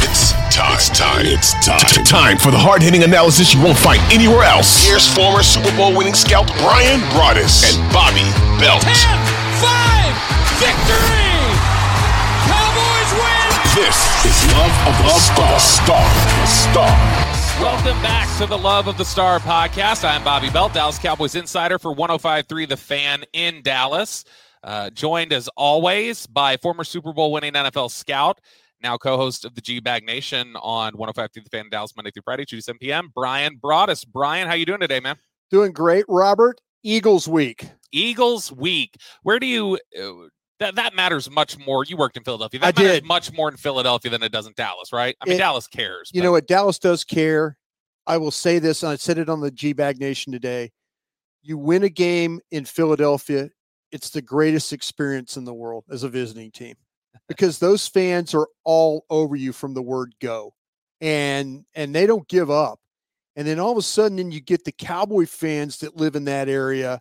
It's time. It's time. It's time. Time for the hard hitting analysis you won't find anywhere else. Here's former Super Bowl winning scout Bryan Broaddus and Bobby Belt. 10 5 victory! Cowboys win! This is Love of the Star. Star. The Star. Welcome back to the Love of the Star podcast. I'm Bobby Belt, Dallas Cowboys insider for 1053 The Fan in Dallas. Uh, joined as always by former Super Bowl winning NFL scout now co-host of the G Bag Nation on 105 the Fan Dallas Monday through Friday, 2 to 7 p.m. Bryan Broaddus. Bryan, how you doing today, man? Doing great, Robert. Eagles week. Eagles week. Where do you? Uh, that that matters much more. You worked in Philadelphia. That I matters did. much more in Philadelphia than it does in Dallas, right? I mean, It- Dallas cares. You but- know what? Dallas does care. I will say this, and I said it on the G Bag Nation today. You win a game in Philadelphia, it's the greatest experience in the world as a visiting team because those fans are all over you from the word go and and they don't give up. And then all of a sudden then you get the Cowboy fans that live in that area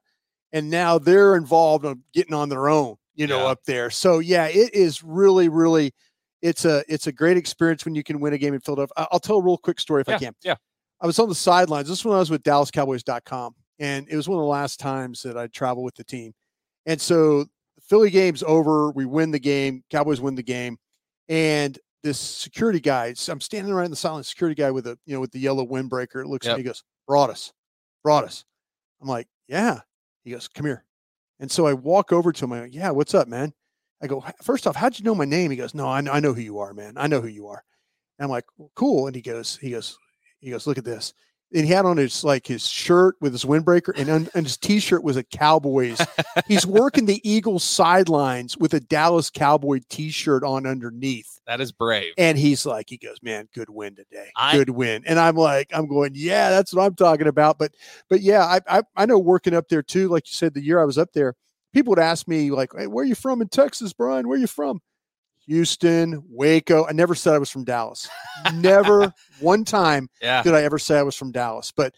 and now they're involved on getting on their own, you know, Yeah. up there. So yeah, it is really really it's a it's a great experience when you can win a game in Philadelphia. I'll tell a real quick story if yeah, I can. yeah. I was on the sidelines. This is when I was with DallasCowboys.com, and it was one of the last times that I traveled with the team. And so Philly game's over. We win the game. Cowboys win the game, and this security guy. I'm standing right in the silent security guy with a you know with the yellow windbreaker. It Looks Yep. at me. He goes, "Broaddus, brought us." I'm like, "Yeah." He goes, "Come here." And so I walk over to him. I go, "Yeah, what's up, man?" I go, first off, how'd you know my name?" He goes, "No, I know, I know who you are, man. I know who you are." And I'm like, well, "Cool." And he goes, he goes, he goes, "Look at this." And he had on his like his shirt with his windbreaker, and on, and his T-shirt was a Cowboys. He's working the Eagles sidelines with a Dallas Cowboy T-shirt on underneath, that is brave. and he's like, he goes, "Man, good win today, I- good win." And I'm like, I'm going, "Yeah, that's what I'm talking about." But, but yeah, I, I I know working up there too. Like you said, the year I was up there, people would ask me like, "Hey, where are you from in Texas, Bryan? Where are you from?" Houston, Waco. I never said I was from Dallas. Never one time Yeah. did I ever say I was from Dallas. But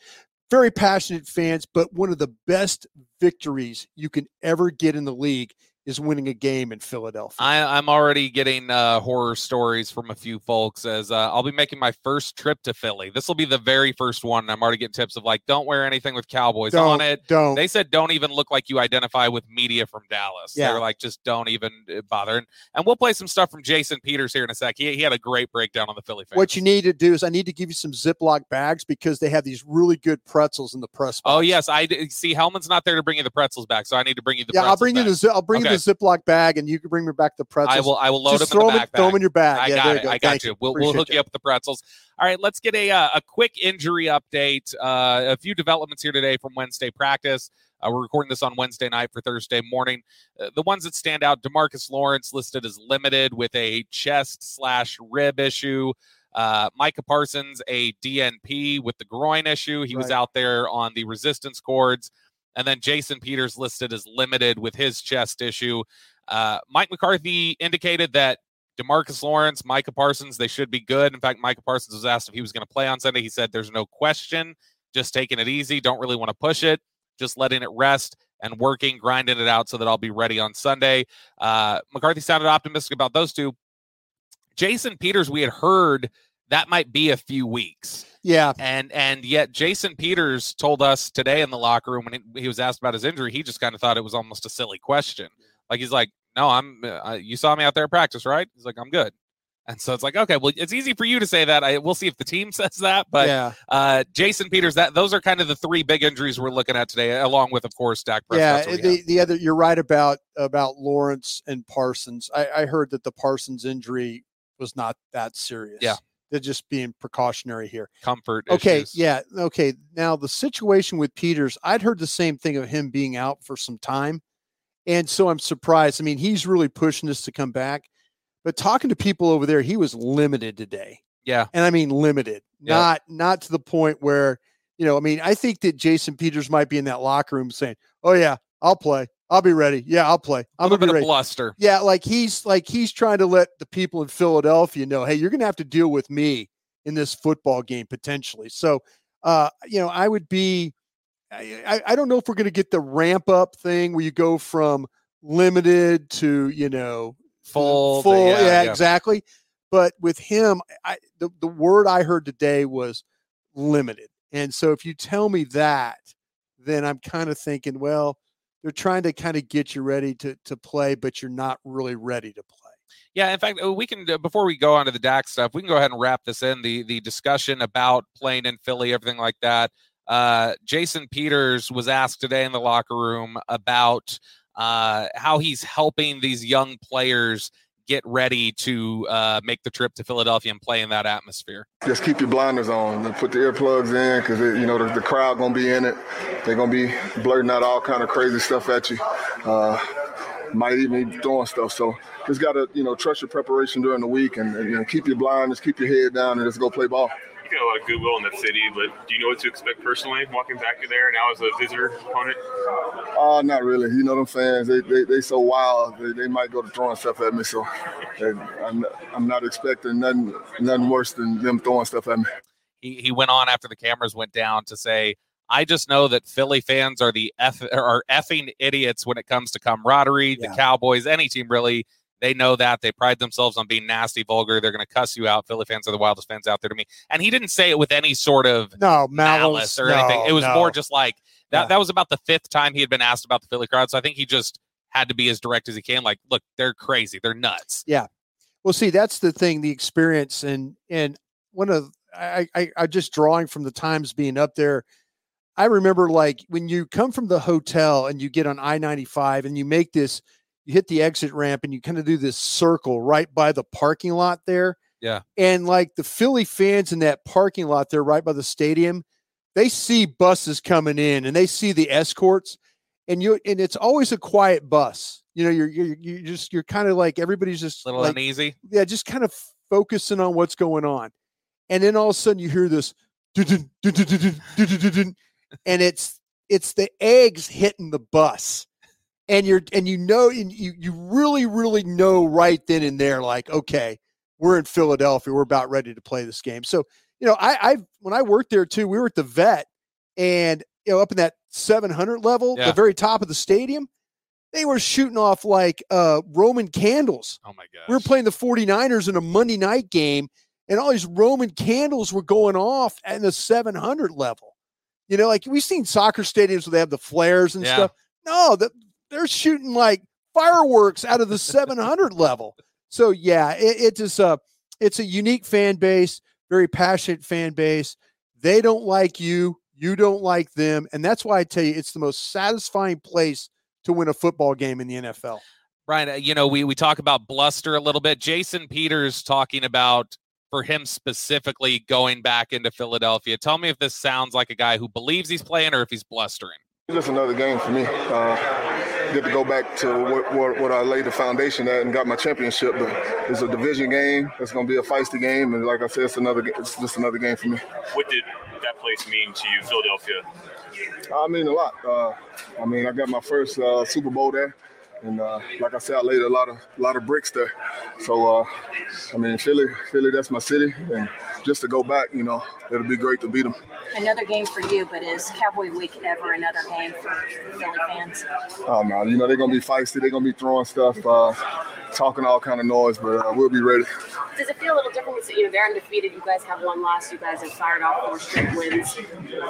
very passionate fans. But one of the best victories you can ever get in the league is winning a game in Philadelphia. I, I'm already getting uh, horror stories from a few folks as uh, I'll be making my first trip to Philly. This will be the very first one. and I'm already getting tips of like, don't wear anything with Cowboys on don't it. don't. They said don't even look like you identify with media from Dallas. Yeah. They're like, just don't even uh, bother. And, and we'll play some stuff from Jason Peters here in a sec. He, he had a great breakdown on the Philly fans. what you need to do is I need to give you some Ziploc bags because they have these really good pretzels in the press. Box. Oh yes, I see. Hellman's not there to bring you the pretzels back, so I need to bring you the. yeah, I'll bring you the I'll bring Okay. you the Ziploc bag, and you can bring me back the pretzels. I will. I will load Just them in the them, throw them in your bag. I yeah, got it. you go. I got Thank you. We'll, we'll hook you up with the pretzels. All right, let's get a uh, a quick injury update. Uh, a few developments here today from Wednesday practice. Uh, we're recording this on Wednesday night for Thursday morning. Uh, the ones that stand out: Demarcus Lawrence listed as limited with a chest slash rib issue. Uh, Micah Parsons a DNP with the groin issue. He was out there on the resistance cords. And then Jason Peters listed as limited with his chest issue. Uh, Mike McCarthy indicated that Demarcus Lawrence, Micah Parsons, they should be good. In fact, Micah Parsons was asked if he was going to play on Sunday. He said, There's no question. Just taking it easy. Don't really want to push it. Just letting it rest. and working, grinding it out so that I'll be ready on Sunday. Uh, McCarthy sounded optimistic about those two. Jason Peters, we had heard that might be a few weeks. Yeah. And and yet Jason Peters told us today in the locker room when he, he was asked about his injury, he just kind of thought it was almost a silly question. Like he's like, "No, I'm uh, you saw me out there at practice, right?" He's like, "I'm good." And so it's like, okay, well, it's easy for you to say that. I we'll see if the team says that, but yeah. uh, Jason Peters, that those are kind of the three big injuries we're looking at today, along with, of course, Dak Yeah, Prescott. the, the other you're right about about Lawrence and Parsons. I, I heard that the Parsons injury was not that serious. Yeah. They're just being precautionary here. comfort. Okay, issues. yeah, okay. Now the situation with Peters, I'd heard the same thing of him being out for some time, and so I'm surprised. I mean, he's really pushing this to come back, but talking to people over there, he was limited today, yeah, and I mean limited, Yeah. not not to the point where you know. I mean, I think that Jason Peters might be in that locker room saying, "Oh yeah, I'll play. I'll be ready. Yeah, I'll play. I'm little gonna bit be of ready." bluster. Yeah, like he's like he's trying to let the people in Philadelphia know, hey, you're going to have to deal with me in this football game potentially. So, uh, you know, I would be, I, I- don't know if we're going to get the ramp up thing where you go from limited to you know Full, full, yeah, yeah, yeah. exactly. But with him, I the the word I heard today was limited, and so if you tell me that, then I'm kind of thinking, well, they're trying to kind of get you ready to to play, but you're not really ready to play. Yeah, in fact, uh, we can uh, before we go on to the Dak stuff, we can go ahead and wrap this in the the discussion about playing in Philly, everything like that. Uh, Jason Peters was asked today in the locker room about uh, how he's helping these young players get ready to uh, make the trip to Philadelphia and play in that atmosphere. Just keep your blinders on and put the earplugs in because you know the, the crowd gonna be in it. They're gonna be blurting out all kind of crazy stuff at you. Uh, might even be throwing stuff. So just gotta you know trust your preparation during the week and, and, you know, keep your blinders, keep your head down, and just go play ball. You got a lot of goodwill in that city, but do you know what to expect personally walking back to there now as a visitor opponent? Uh, not really. You know them fans, they they, they so wild. They, they might go to throwing stuff at me. So and I'm not, I'm not expecting nothing nothing worse than them throwing stuff at me. he, he went on after the cameras went down to say, I just know that Philly fans are the F are effing idiots when it comes to camaraderie. Yeah. The Cowboys, any team really, they know that. They pride themselves on being nasty, vulgar. They're going to cuss you out. Philly fans are the wildest fans out there to me. And he didn't say it with any sort of No malice, malice, or anything. It was no. more just like that. Yeah. That was about the fifth time he had been asked about the Philly crowd. So I think he just had to be as direct as he can. Like, look, they're crazy. They're nuts. Yeah. Well, see, that's the thing, the experience, and and one of I, I I just drawing from the times being up there. I remember like when you come from the hotel and you get on I ninety five and you make this, you hit the exit ramp and you kind of do this circle right by the parking lot there. Yeah. and like the Philly fans in that parking lot there, right by the stadium, they see buses coming in and they see the escorts, and you and it's always a quiet bus. You know, you're you're you're just you're kind of like everybody's just A little like, uneasy. yeah, just kind of focusing on what's going on. And then all of a sudden you hear this and it's it's the eggs hitting the bus. And you're and you know and you you really, really know right then and there, like, okay, we're in Philadelphia. We're about ready to play this game. So, you know, I I when I worked there too, we were at the vet and you know, up in that 700 level, Yeah. the very top of the stadium, they were shooting off like uh Roman candles Oh my god. we were playing the 49ers in a Monday night game, and all these Roman candles were going off at the 700 level. You know, like we've seen soccer stadiums where they have the flares and Yeah. stuff. No, the, they're shooting like fireworks out of the 700 level. So yeah, it, it is a it's a unique fan base, very passionate fan base. They don't like you, you don't like them, and that's why I tell you it's the most satisfying place to win a football game in the NFL. Bryan, uh, you know, we we talk about bluster a little bit. Jason Peters talking about for him specifically going back into Philadelphia. Tell me if this sounds like a guy who believes he's playing or if he's blustering. It's just another game for me. Uh, get to go back to what, what, what I laid the foundation at and got my championship. But it's a division game. It's going to be a feisty game, and like I said, it's another. It's just another game for me. What did that place mean to you, Philadelphia? I mean a lot. Uh, I mean, I got my first uh, Super Bowl there. And uh, like I said, I laid a lot of a lot of bricks there. So uh, I mean, Philly, Philly, that's my city, and just to go back, you know, it'll be great to beat them. Another game for you, but is Cowboy Week ever another game for Philly fans? Oh no, you know they're gonna be feisty. They're gonna be throwing stuff, uh, talking all kind of noise, but uh, we'll be ready. Does it feel a little different? You know, they're undefeated. You guys have one loss. You guys have fired off four straight wins.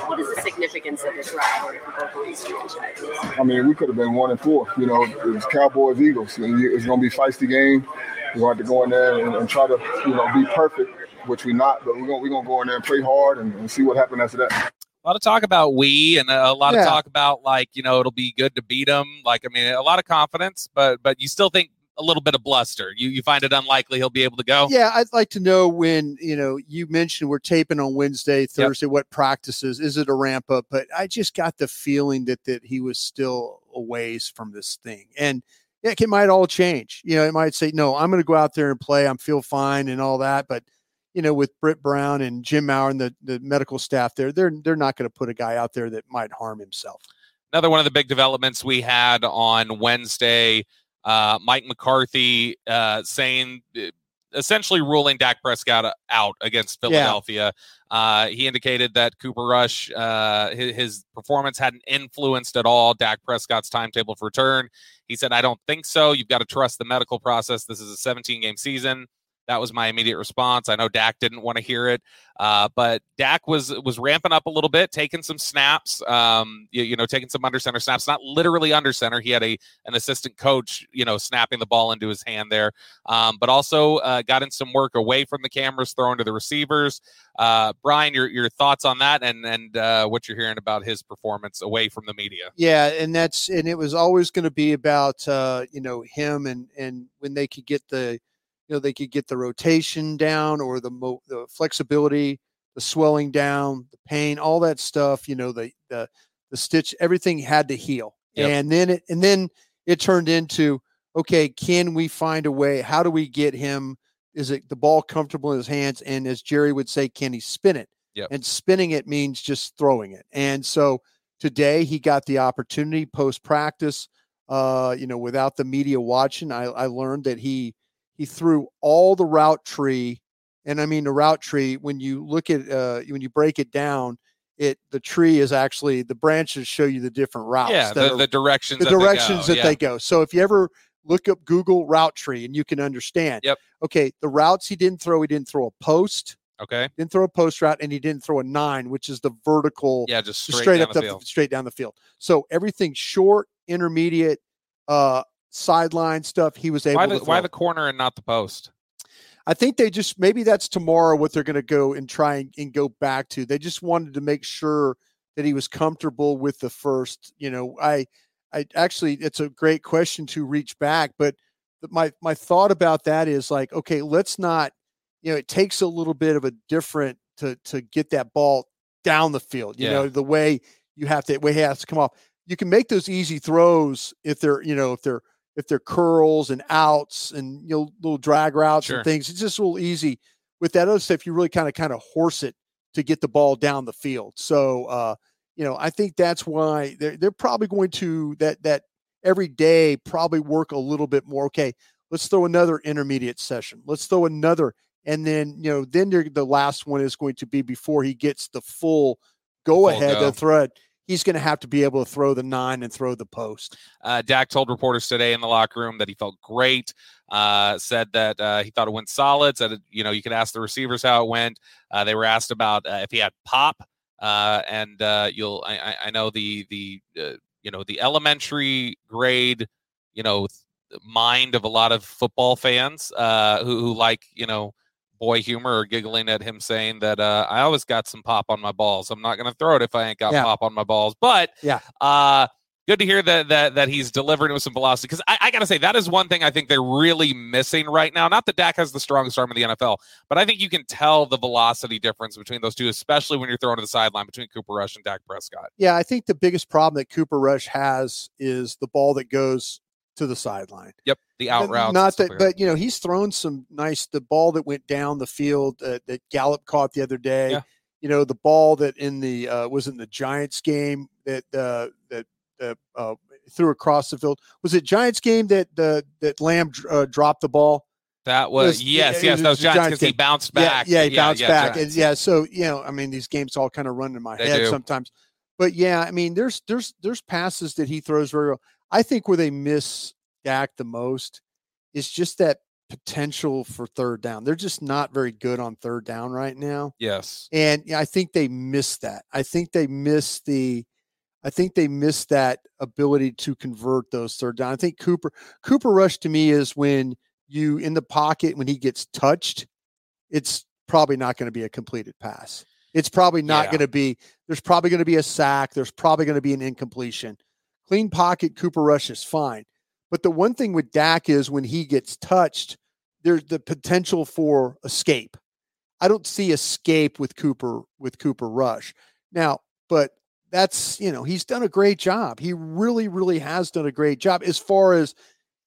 What is the significance of this rivalry for both of these franchises? I mean, we could have been one and four. You know, it was Cowboys Eagles. It's gonna be a feisty game. We're going to have to go in there and, and try to, you know, be perfect which we're not, but we're gonna we're gonna go in there and play hard and, and see what happens after that. A lot of talk about we and a lot yeah. of talk about like you know it'll be good to beat them. Like I mean, a lot of confidence, but but you still think a little bit of bluster. You you find it unlikely he'll be able to go. Yeah, I'd like to know when you know you mentioned we're taping on Wednesday, Thursday. Yep. What practices? Is it a ramp up? But I just got the feeling that that he was still a ways from this thing, and yeah, it might all change. You know, it might say no, I'm going to go out there and play. I'm feel fine and all that, but you know, with Britt Brown and Jim Maurer and the, the medical staff there, they're they're not going to put a guy out there that might harm himself. Another one of the big developments we had on Wednesday, uh, Mike McCarthy uh, saying uh, essentially ruling Dak Prescott out against Philadelphia. Yeah. Uh, he indicated that Cooper Rush, uh, his, his, performance hadn't influenced at all Dak Prescott's timetable for return. He said, I don't think so. You've got to trust the medical process. This is a 17 game season. That was my immediate response. I know Dak didn't want to hear it, uh, but Dak was was ramping up a little bit, taking some snaps. Um, you, you, know, taking some under center snaps. Not literally under center. He had a an assistant coach, you know, snapping the ball into his hand there, um, but also uh, got in some work away from the cameras, throwing to the receivers. Uh, Bryan, your your thoughts on that, and and uh, what you're hearing about his performance away from the media? Yeah, and that's and it was always going to be about uh, you know him and and when they could get the you know they could get the rotation down or the mo- the flexibility the swelling down the pain all that stuff you know the the, the stitch everything had to heal. Yep. and then it and then it turned into okay can we find a way? How do we get him? Is it the ball comfortable in his hands? And as jerry would say can he spin it? Yep. and spinning it means just throwing it. And so today he got the opportunity post practice uh you know without the media watching i i learned that he he threw all the route tree and i mean the route tree when you look at uh, when you break it down it the tree is actually the branches show you the different routes yeah the, are, the directions the that directions they that yeah. they go so if you ever look up google route tree and you can understand yep okay the routes he didn't throw he didn't throw a post okay didn't throw a post route and he didn't throw a nine which is the vertical yeah just straight, straight up the, field. straight down the field so everything short intermediate uh sideline stuff he was able why the, to why the corner and not the post I think they just maybe that's tomorrow what they're going to go and try and, and, go back to. They just wanted to make sure that he was comfortable with the first. You know, I, I actually it's a great question to reach back, but my my thought about that is like, okay, let's not. You know, it takes a little bit of a different to to get that ball down the field. You yeah. know, the way you have to way has to come off. You can make those easy throws if they're you know if they're if they're curls and outs and you know little drag routes sure. and things. It's just a little easy. With that other stuff, you really kind of kind of horse it to get the ball down the field. So uh, you know, I think that's why they're they're probably going to that that every day probably work a little bit more. Okay, let's throw another intermediate session. Let's throw another, and then you know, then the last one is going to be before he gets the full go ahead go. throw it he's going to have to be able to throw the nine and throw the post. Uh, Dak told reporters today in the locker room that he felt great. Uh, said that uh, he thought it went solid. Said you know you could ask the receivers how it went. Uh, they were asked about uh, if he had pop, uh, and you'll I, I, know the the you know the elementary grade you know mind of a lot of football fans who, who like you know boy humor or giggling at him saying that uh, I always got some pop on my balls. I'm not going to throw it if I ain't got yeah. pop on my balls. But yeah, uh, good to hear that that that he's delivering with some velocity. Because I, I got to say that is one thing I think they're really missing right now. Not that Dak has the strongest arm in the NFL, but I think you can tell the velocity difference between those two, especially when you're throwing to the sideline between Cooper Rush and Dak Prescott. Yeah, I think the biggest problem that Cooper Rush has is the ball that goes to the sideline. Yep, the out route. Not that, but you know, he's thrown some nice. The ball that went down the field uh, that Gallup caught the other day. Yeah. You know, the ball that in the uh, was in the Giants game that uh, that uh, threw across the field. Was it Giants game that the that Lamb uh, dropped the ball? That was, yes, yes, that was Giants because he bounced back. Yeah, yeah he bounced yeah, back. And yeah, so you know, I mean, these games all kind of run in my they head do. sometimes. But yeah, I mean, there's there's there's passes that he throws very well. I think where they miss Dak the most is just that potential for third down. They're just not very good on third down right now. Yes. And I think they miss that. I think they miss the I think they miss that ability to convert those third down. I think Cooper Cooper Rush to me is when you in the pocket when he gets touched, it's probably not going to be a completed pass. It's probably not Yeah. going to be there's probably going to be a sack, there's probably going to be an incompletion. Clean pocket Cooper Rush is fine. But the one thing with Dak is when he gets touched, there's the potential for escape. I don't see escape with Cooper with Cooper Rush. Now, but that's you know he's done a great job. He really, really has done a great job as far as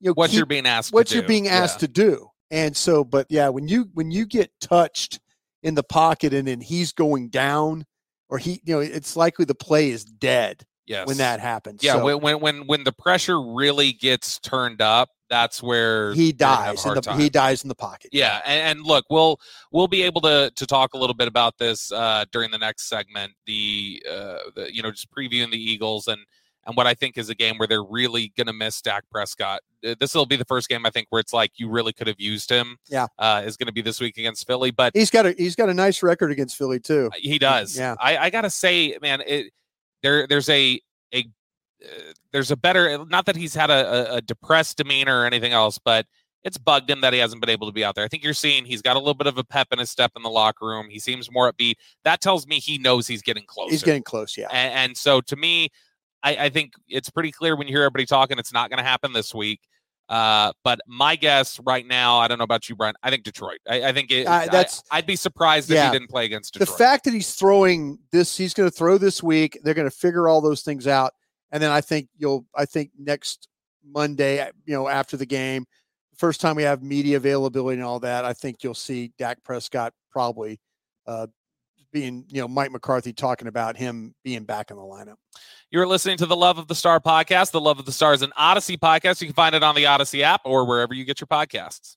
you know What keep- you're being asked to what you're do. being asked to do. And so, but yeah, when you when you get touched in the pocket and then he's going down, or he you know it's likely the play is dead Yes. when that happens. Yeah, So when, when when when the pressure really gets turned up, that's where he you're gonna have a dies in the time. he dies in the pocket. Yeah, and, and look, we'll we'll be able to to talk a little bit about this uh, during the next segment. The, uh, the you know just previewing the Eagles and and what I think is a game where they're really going to miss Dak Prescott. This will be the first game I think where it's like you really could have used him. Yeah. uh, is going to be this week against Philly, but He's got a he's got a nice record against Philly too. he does. Yeah. I, I gotta say, man, it there there's a a uh, there's a better not that he's had a, a, a depressed demeanor or anything else, but it's bugged him that he hasn't been able to be out there. I think you're seeing he's got a little bit of a pep in his step in the locker room. He seems more upbeat. That tells me he knows he's getting close. He's getting close. Yeah. and, and so to me, I, I think it's pretty clear when you hear everybody talking, it's not going to happen this week. Uh, but my guess right now, I don't know about you, Bryan. I think Detroit. I, I think it, Uh, that's- I, would be surprised if he didn't play against Detroit. the fact that he's throwing this, he's going to throw this week. They're going to figure all those things out, and then I think you'll. I think next Monday, uh, you know, after the game, first time we have media availability and all that, I think you'll see Dak Prescott probably uh, being, you know, Mike McCarthy talking about him being back in the lineup. You're listening to the Love of the Star podcast. The Love of the Star is an Audacy podcast. You can find it on the Audacy app or wherever you get your podcasts.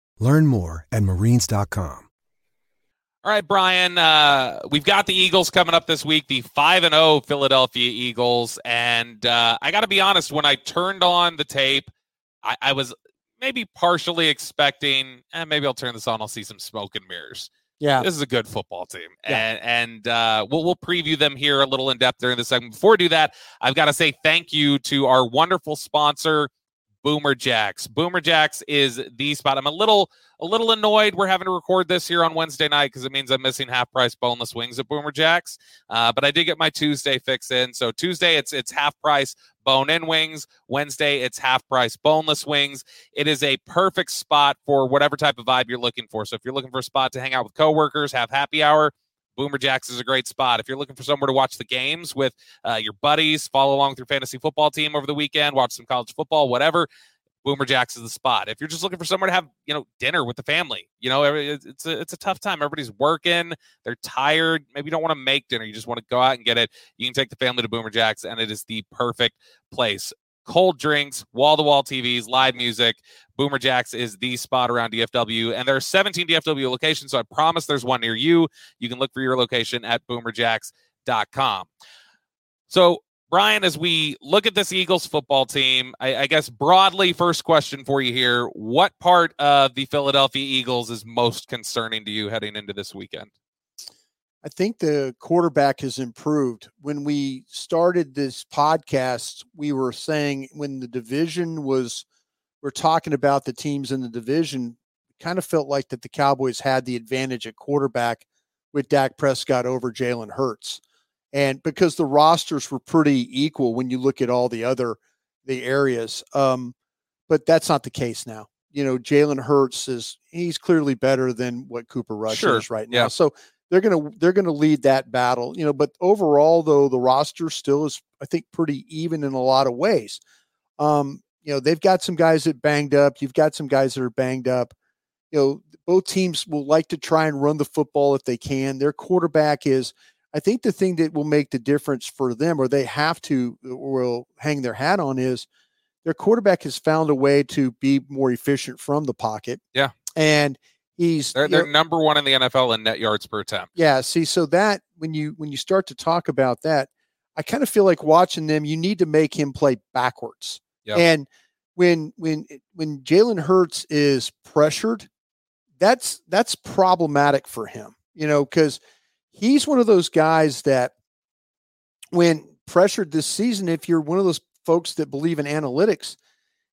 Learn more at marines.com. All right, Bryan. Uh, we've got the Eagles coming up this week, the five and zero Philadelphia Eagles, and uh, I got to be honest. When I turned on the tape, I, I was maybe partially expecting, eh, maybe I'll turn this on. I'll see some smoke and mirrors. Yeah. This is a good football team, Yeah. and and uh, we'll we'll preview them here a little in depth during the segment. Before we do that, I've got to say thank you to our wonderful sponsor, Boomer Jacks. Boomer Jacks is the spot. I'm a little a little annoyed we're having to record this here on Wednesday night because it means I'm missing half price boneless wings at Boomer Jacks. Uh, but I did get my Tuesday fix in. So Tuesday it's it's half price bone in wings. Wednesday it's half price boneless wings. It is a perfect spot for whatever type of vibe you're looking for. So if you're looking for a spot to hang out with coworkers, have happy hour. Boomer Jacks is a great spot. If you're looking for somewhere to watch the games with uh, your buddies, follow along with your fantasy football team over the weekend, watch some college football, whatever, Boomer Jacks is the spot. If you're just looking for somewhere to have, you know, dinner with the family, you know, it's a, it's a tough time. Everybody's working, they're tired. Maybe you don't want to make dinner. You just want to go out and get it. You can take the family to Boomer Jacks, and it is the perfect place. Cold drinks, wall to wall TVs, live music. Boomer Jacks is the spot around DFW, and there are 17 DFW locations. So I promise there's one near you. You can look for your location at boomerjacks.com. So Bryan, as we look at this Eagles football team, I, I, guess broadly, first question for you here: What part of the Philadelphia Eagles is most concerning to you heading into this weekend? I think the quarterback has improved. When we started this podcast, we were saying when the division was, we're talking about the teams in the division, kind of felt like that the Cowboys had the advantage at quarterback with Dak Prescott over Jalen Hurts. And because the rosters were pretty equal when you look at all the other the areas. Um, but that's not the case now. You know, Jalen Hurts is he's clearly better than what Cooper Rush sure. is right now. Yeah. So they're gonna they're gonna lead that battle. You know, but overall though, the roster still is I think pretty even in a lot of ways. Um, you know, they've got some guys that banged up. You've got some guys that are banged up. You know, both teams will like to try and run the football if they can. Their quarterback is, I think, the thing that will make the difference for them, or they have to, or will hang their hat on, is their quarterback has found a way to be more efficient from the pocket. Yeah, and he's they're, they're know, number one in the NFL in net yards per attempt. Yeah, see, so that when you when you start to talk about that, I kind of feel like watching them. You need to make him play backwards, yep. and when when when Jalen Hurts is pressured that's that's problematic for him, you know, because he's one of those guys that when pressured this season, if you're one of those folks that believe in analytics,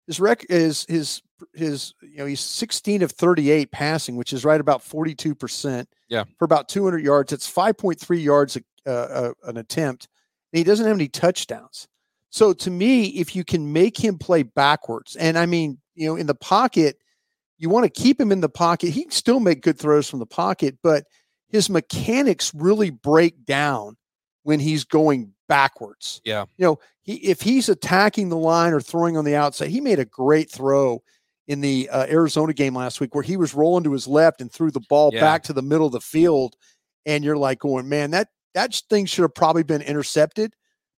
his rec is his his you know he's 16 of 38 passing, which is right about 42 percent. Yeah, for about 200 yards, it's 5.3 yards a, uh, an attempt, and he doesn't have any touchdowns. So to me, if you can make him play backwards, and I mean, you know, in the pocket, you want to keep him in the pocket. He can still make good throws from the pocket, but his mechanics really break down when he's going backwards. Yeah. You know, he if he's attacking the line or throwing on the outside, he made a great throw in the uh, Arizona game last week where he was rolling to his left and threw the ball Yeah. back to the middle of the field and you're like going, "Man, that that thing should have probably been intercepted."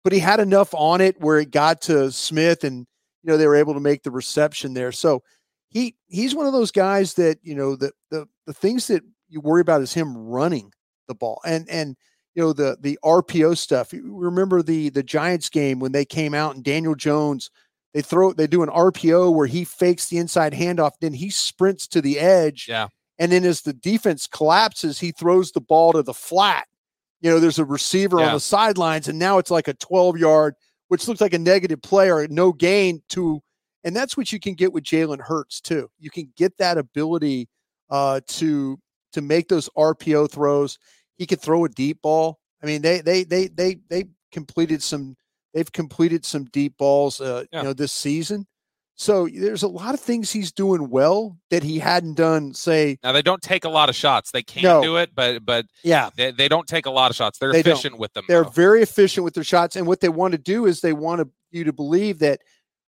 But he had enough on it where it got to Smith and you know they were able to make the reception there. So he he's one of those guys that you know the the the things that you worry about is him running the ball and and you know the the RPO stuff. Remember the the Giants game when they came out and Daniel Jones they throw they do an RPO where he fakes the inside handoff, then he sprints to the edge, Yeah. and then as the defense collapses, he throws the ball to the flat. You know, there's a receiver Yeah. on the sidelines, and now it's like a 12 yard, which looks like a negative play or no gain to and that's what you can get with Jalen Hurts too. You can get that ability uh, to to make those RPO throws. He could throw a deep ball. I mean, they they they they they completed some. They've completed some deep balls, uh, Yeah. you know, this season. So there's a lot of things he's doing well that he hadn't done. Say, Now they don't take a lot of shots. They can No. do it, but but yeah, they, they don't take a lot of shots. They're They don't. efficient with them. they're though. very efficient with their shots, and what they want to do is they want to, you to believe that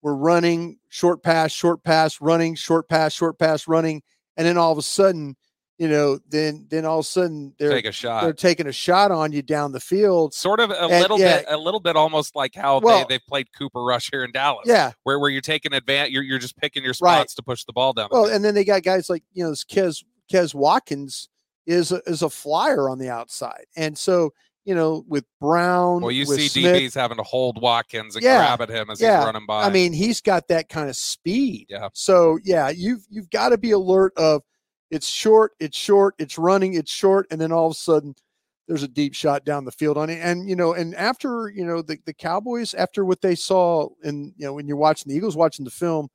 we're running short pass, short pass, running short pass, short pass, running, and then all of a sudden, you know, then then all of a sudden they're take a shot. they're taking a shot on you down the field. sort of a And, little yeah. bit, a little bit, almost like how Well- they they've played Cooper Rush here in Dallas. Yeah. where where you're taking advantage, you're you're just picking your Right. spots to push the ball down. Well, and then they got guys like you know this Quez Quez Watkins is a, is a flyer on the outside, and so you know with Brown, well, you see Smith, DBs having to hold Watkins and Yeah. grab at him as Yeah. he's running by. I mean, he's got that kind of speed. Yeah. So yeah, you've you've got to be alert of it's short, it's short, it's running, it's short, and then all of a sudden there's a deep shot down the field on it. And you know, and after you know the the Cowboys, after what they saw, and you know when you're watching the Eagles, watching the film,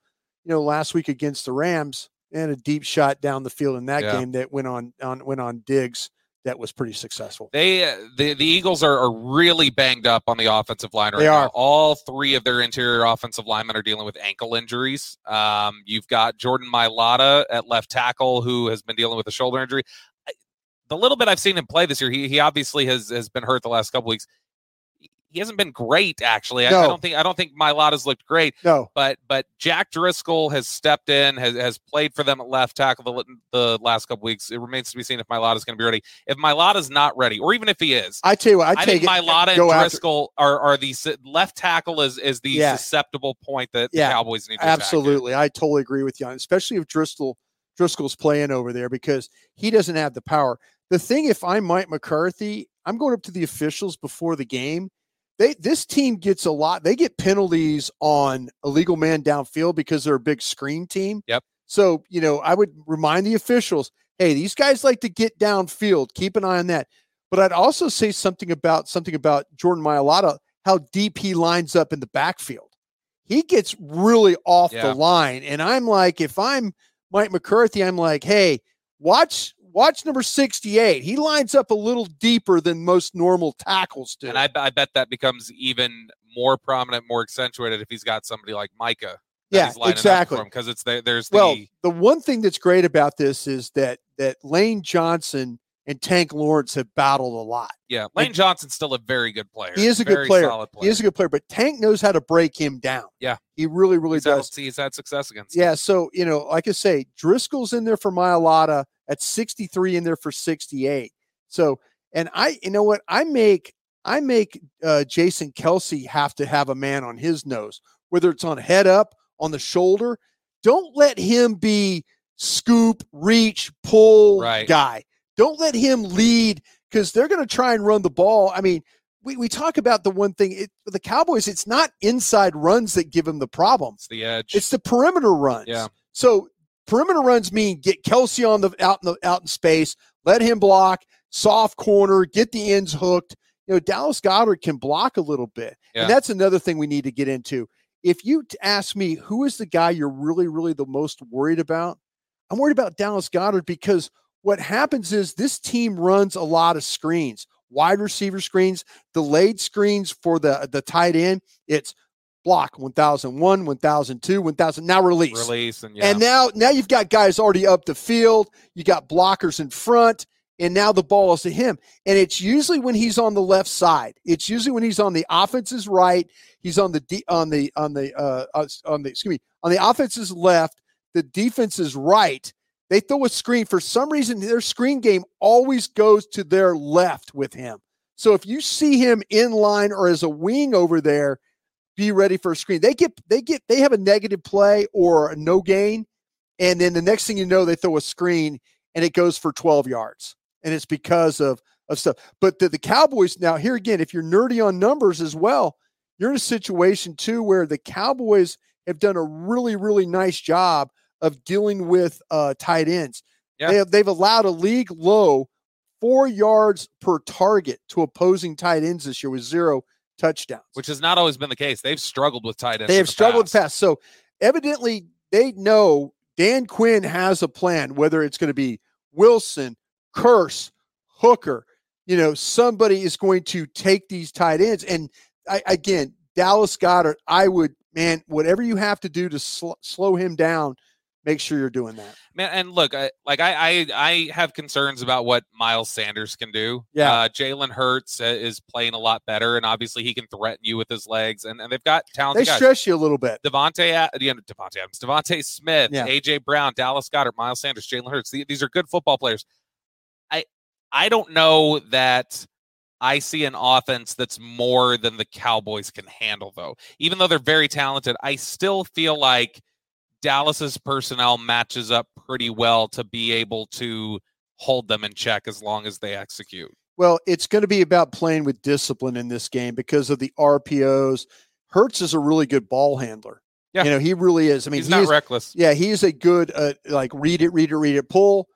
you know last week against the Rams, and a deep shot down the field in that Yeah. game that went on on went on Diggs that was pretty successful. They uh, the the Eagles are, are really banged up on the offensive line right They now. are. All three of their interior offensive linemen are dealing with ankle injuries. Um, you've got Jordan Mailata at left tackle who has been dealing with a shoulder injury. The little bit I've seen him play this year, he he obviously has has been hurt the last couple weeks. He hasn't been great actually. I, I don't think I don't think Mailata's looked great. No, But but Jack Driscoll has stepped in, has, has played for them at left tackle the, the last couple weeks. It remains to be seen if Mailata's going to be ready. If Mailata's not ready, or even if he is, I tell you what, I, I, take think. Mailata and go after- Driscoll are, are the left tackle is is the Yeah. susceptible point that Yeah, the Cowboys need to. Absolutely. I totally agree with you on, especially if Driscoll Driscoll's playing over there because he doesn't have the power. The thing, if I'm Mike McCarthy, I'm going up to the officials before the game. They this team gets a lot. They get penalties on illegal man downfield because they're a big screen team. Yep. So you know, I would remind the officials, hey, these guys like to get downfield. Keep an eye on that. But I'd also say something about something about Jordan Mailata, how deep he lines up in the backfield. He gets really off Yeah. the line, and I'm like, if I'm Mike McCarthy, I'm like, hey, watch watch number 68. He lines up a little deeper than most normal tackles do. And I, I bet that becomes even more prominent, more accentuated if he's got somebody like Micah. Yeah, exactly. Because it's the, there's well, the the one thing that's great about this is that that Lane Johnson and Tank Lawrence have battled a lot. yeah. Lane Johnson's still a very good player. He is a Very good player. Player. He is a good player, but Tank knows how to break him down. Yeah. He really, really he's had, does. he's had success against. Yeah. So, you know, like I say, Driscoll's in there for Mailata at 63 in there for 68. So, and I, you know what? I make, I make uh, Jason Kelce have to have a man on his nose, whether it's on head up, on the shoulder. Don't let him be scoop, reach, pull Right. guy. Don't let him lead because they're going to try and run the ball. I mean, we, we talk about the one thing it, the Cowboys, it's not inside runs that give them the problem. It's the edge. It's the perimeter runs. Yeah. So perimeter runs mean get Kelce on the out in the out in space, let him block, soft corner, get the ends hooked. You know, Dallas Goedert can block a little bit. Yeah. And that's another thing we need to get into. If you ask me who is the guy you're really, really the most worried about, I'm worried about Dallas Goedert because what happens is this team runs a lot of screens, wide receiver screens, delayed screens for the the tight end. It's block 1001, 1002, 1000 now release. release and yeah. And now now you've got guys already up the field, you got blockers in front and now the ball is to him. And it's usually when he's on the left side. It's usually when he's on the offense's right, he's on the de- on the on the uh uh, on the excuse me, on the offense's left, the defense is right. They throw a screen for some reason their screen game always goes to their left with him. So if you see him in line or as a wing over there, be ready for a screen. They get they get they have a negative play or a no gain, and then the next thing you know, they throw a screen and it goes for 12 yards. And it's because of of stuff. But the, the Cowboys now here again, if you're nerdy on numbers as well, you're in a situation too where the Cowboys have done a really, really nice job of dealing with uh tight ends. Yeah. They have they've allowed a league low four yards per target to opposing tight ends this year with zero touchdowns. which has not always been the case. They've struggled with tight ends. They in have the struggled past. fast. So evidently they know Dan Quinn has a plan, whether it's going to be Wilson, Kearse, Hooker, you know, somebody is going to take these tight ends. And I, again, Dallas Goedert, I would, man, whatever you have to do to sl- slow him down, make sure you're doing that. Man, and look, I, like I, I, I have concerns about what Miles Sanders can do. Yeah. uh, Jalen Hurts uh, is playing a lot better, and obviously he can threaten you with his legs, and, and they've got talent. They guys. stress you a little bit. Devonte, you know, Devontae Adams, DeVonta Smith, Yeah. AJ Brown, Dallas Goedert, Miles Sanders, Jalen Hurts. The- These are good football players. I, I don't know that I see an offense that's more than the Cowboys can handle, though. Even though they're very talented, I still feel like Dallas's personnel matches up pretty well to be able to hold them in check as long as they execute. Well, it's going to be about playing with discipline in this game because of the RPOs. Hurts is a really good ball handler. Yeah. You know, he really is. I mean, He's he not is- reckless. Yeah, he is a good uh, like read it, read it, read it, pull,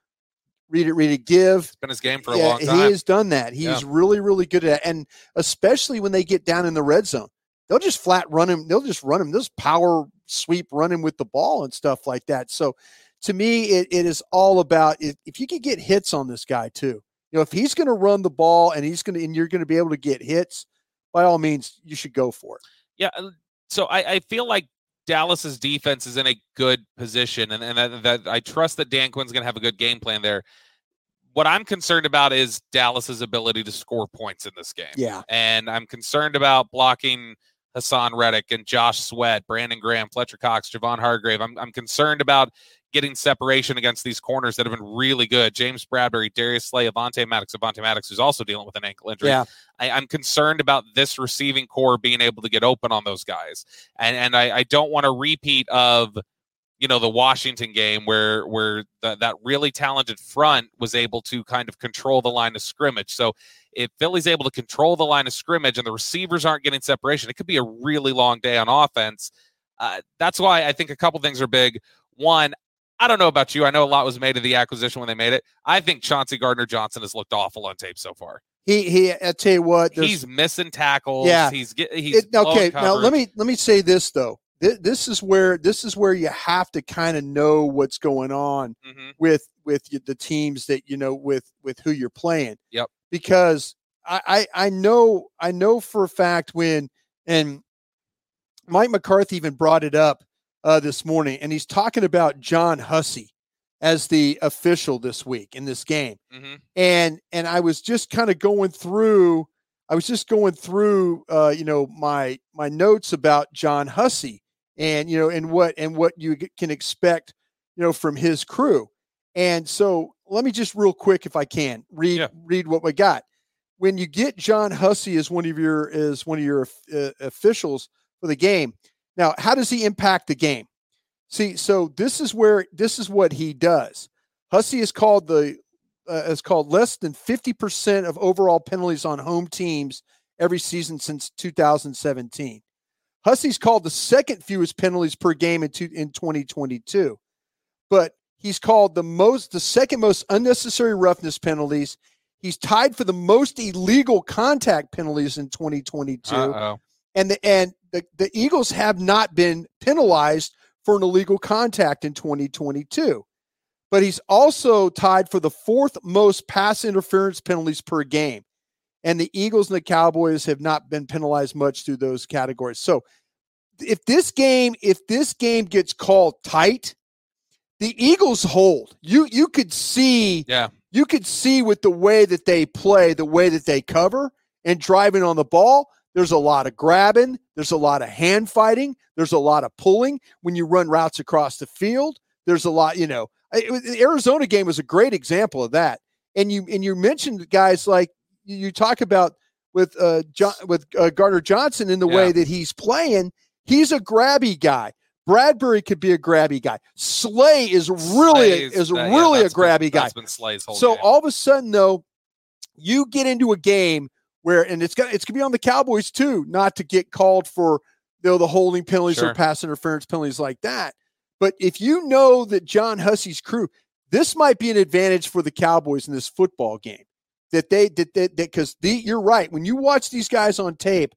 read it, read it, give. It's been his game for a yeah, long time. he has done that. He's Yeah. really, really good at, it. and especially when they get down in the red zone, they'll just flat run him. They'll just run him. They'll power sweep, running with the ball and stuff like that. So, to me, it, it is all about if, you can get hits on this guy too. You know, if he's going to run the ball and he's going to, and you're going to be able to get hits, by all means, you should go for it. Yeah. uh, So I, I feel like Dallas's defense is in a good position, and, and that, that I trust that Dan Quinn's going to have a good game plan there. What I'm concerned about is Dallas's ability to score points in this game. Yeah. And I'm concerned about blocking Haason Reddick and Josh Sweat, Brandon Graham, Fletcher Cox, Javon Hargrave. I'm, I'm concerned about getting separation against these corners that have been really good. James Bradberry, Darius Slay, Avonte Maddox, Avonte Maddox, who's also dealing with an ankle injury. Yeah. I, I'm concerned about this receiving corps being able to get open on those guys. And and I, I don't want a repeat of you know the Washington game where where the, that really talented front was able to kind of control the line of scrimmage. So if Philly's able to control the line of scrimmage and the receivers aren't getting separation, it could be a really long day on offense. Uh, that's why I think a couple things are big. One, I don't know about you. I know a lot was made of the acquisition when they made it. I think Chauncey Gardner Johnson has looked awful on tape so far. He he. I tell you what, He's missing tackles. Yeah. he's get, he's It- okay. Now let me let me say this though. Th- This is where this is where you have to kind of know what's going on Mhm. with with the teams that you know with with who you're playing. Yep. Because I I, I know I know for a fact when and Mike McCarthy even brought it up uh, this morning, and he's talking about John Hussey as the official this week in this game Mhm. and and I was just kind of going through I was just going through uh you know my my notes about John Hussey and you know and what and what you can expect you know from his crew. And so let me just real quick if I can read read what we got. When you get John Hussey as one of your as one of your uh, officials for the game. Now, how does he impact the game? See, so this is where this is what he does. Hussey is called the uh, is called less than 50% of overall penalties on home teams every season since 2017. Hussey's called the second fewest penalties per game in, two, in 2022, but he's called the most the second most unnecessary roughness penalties. He's tied for the most illegal contact penalties in 2022 Uh-oh. and the and the, the Eagles have not been penalized for an illegal contact in 2022. But he's also tied for the fourth most pass interference penalties per game. And the Eagles and the Cowboys have not been penalized much through those categories. So if this game, if this game gets called tight, the Eagles hold. You you could see Yeah. you could see with the way that they play, the way that they cover and driving on the ball, there's a lot of grabbing, there's a lot of hand fighting, there's a lot of pulling when you run routes across the field. There's a lot, you know. it was- The Arizona game was a great example of that. And you and you mentioned guys like you, talk about with uh John, with uh, Gardner Johnson in the way that he's playing, he's a grabby guy. Bradberry could be a grabby guy. Slay is really Slay's- is yeah, really a that's been- grabby guy. That's been Slay's whole So game. all of a sudden, though, you get into a game where, and it's got it's gonna be on the Cowboys too, not to get called for you know the holding penalties Sure. or pass interference penalties like that. But if you know that John Hussey's crew, this might be an advantage for the Cowboys in this football game. That they that that because the you're right when you watch these guys on tape,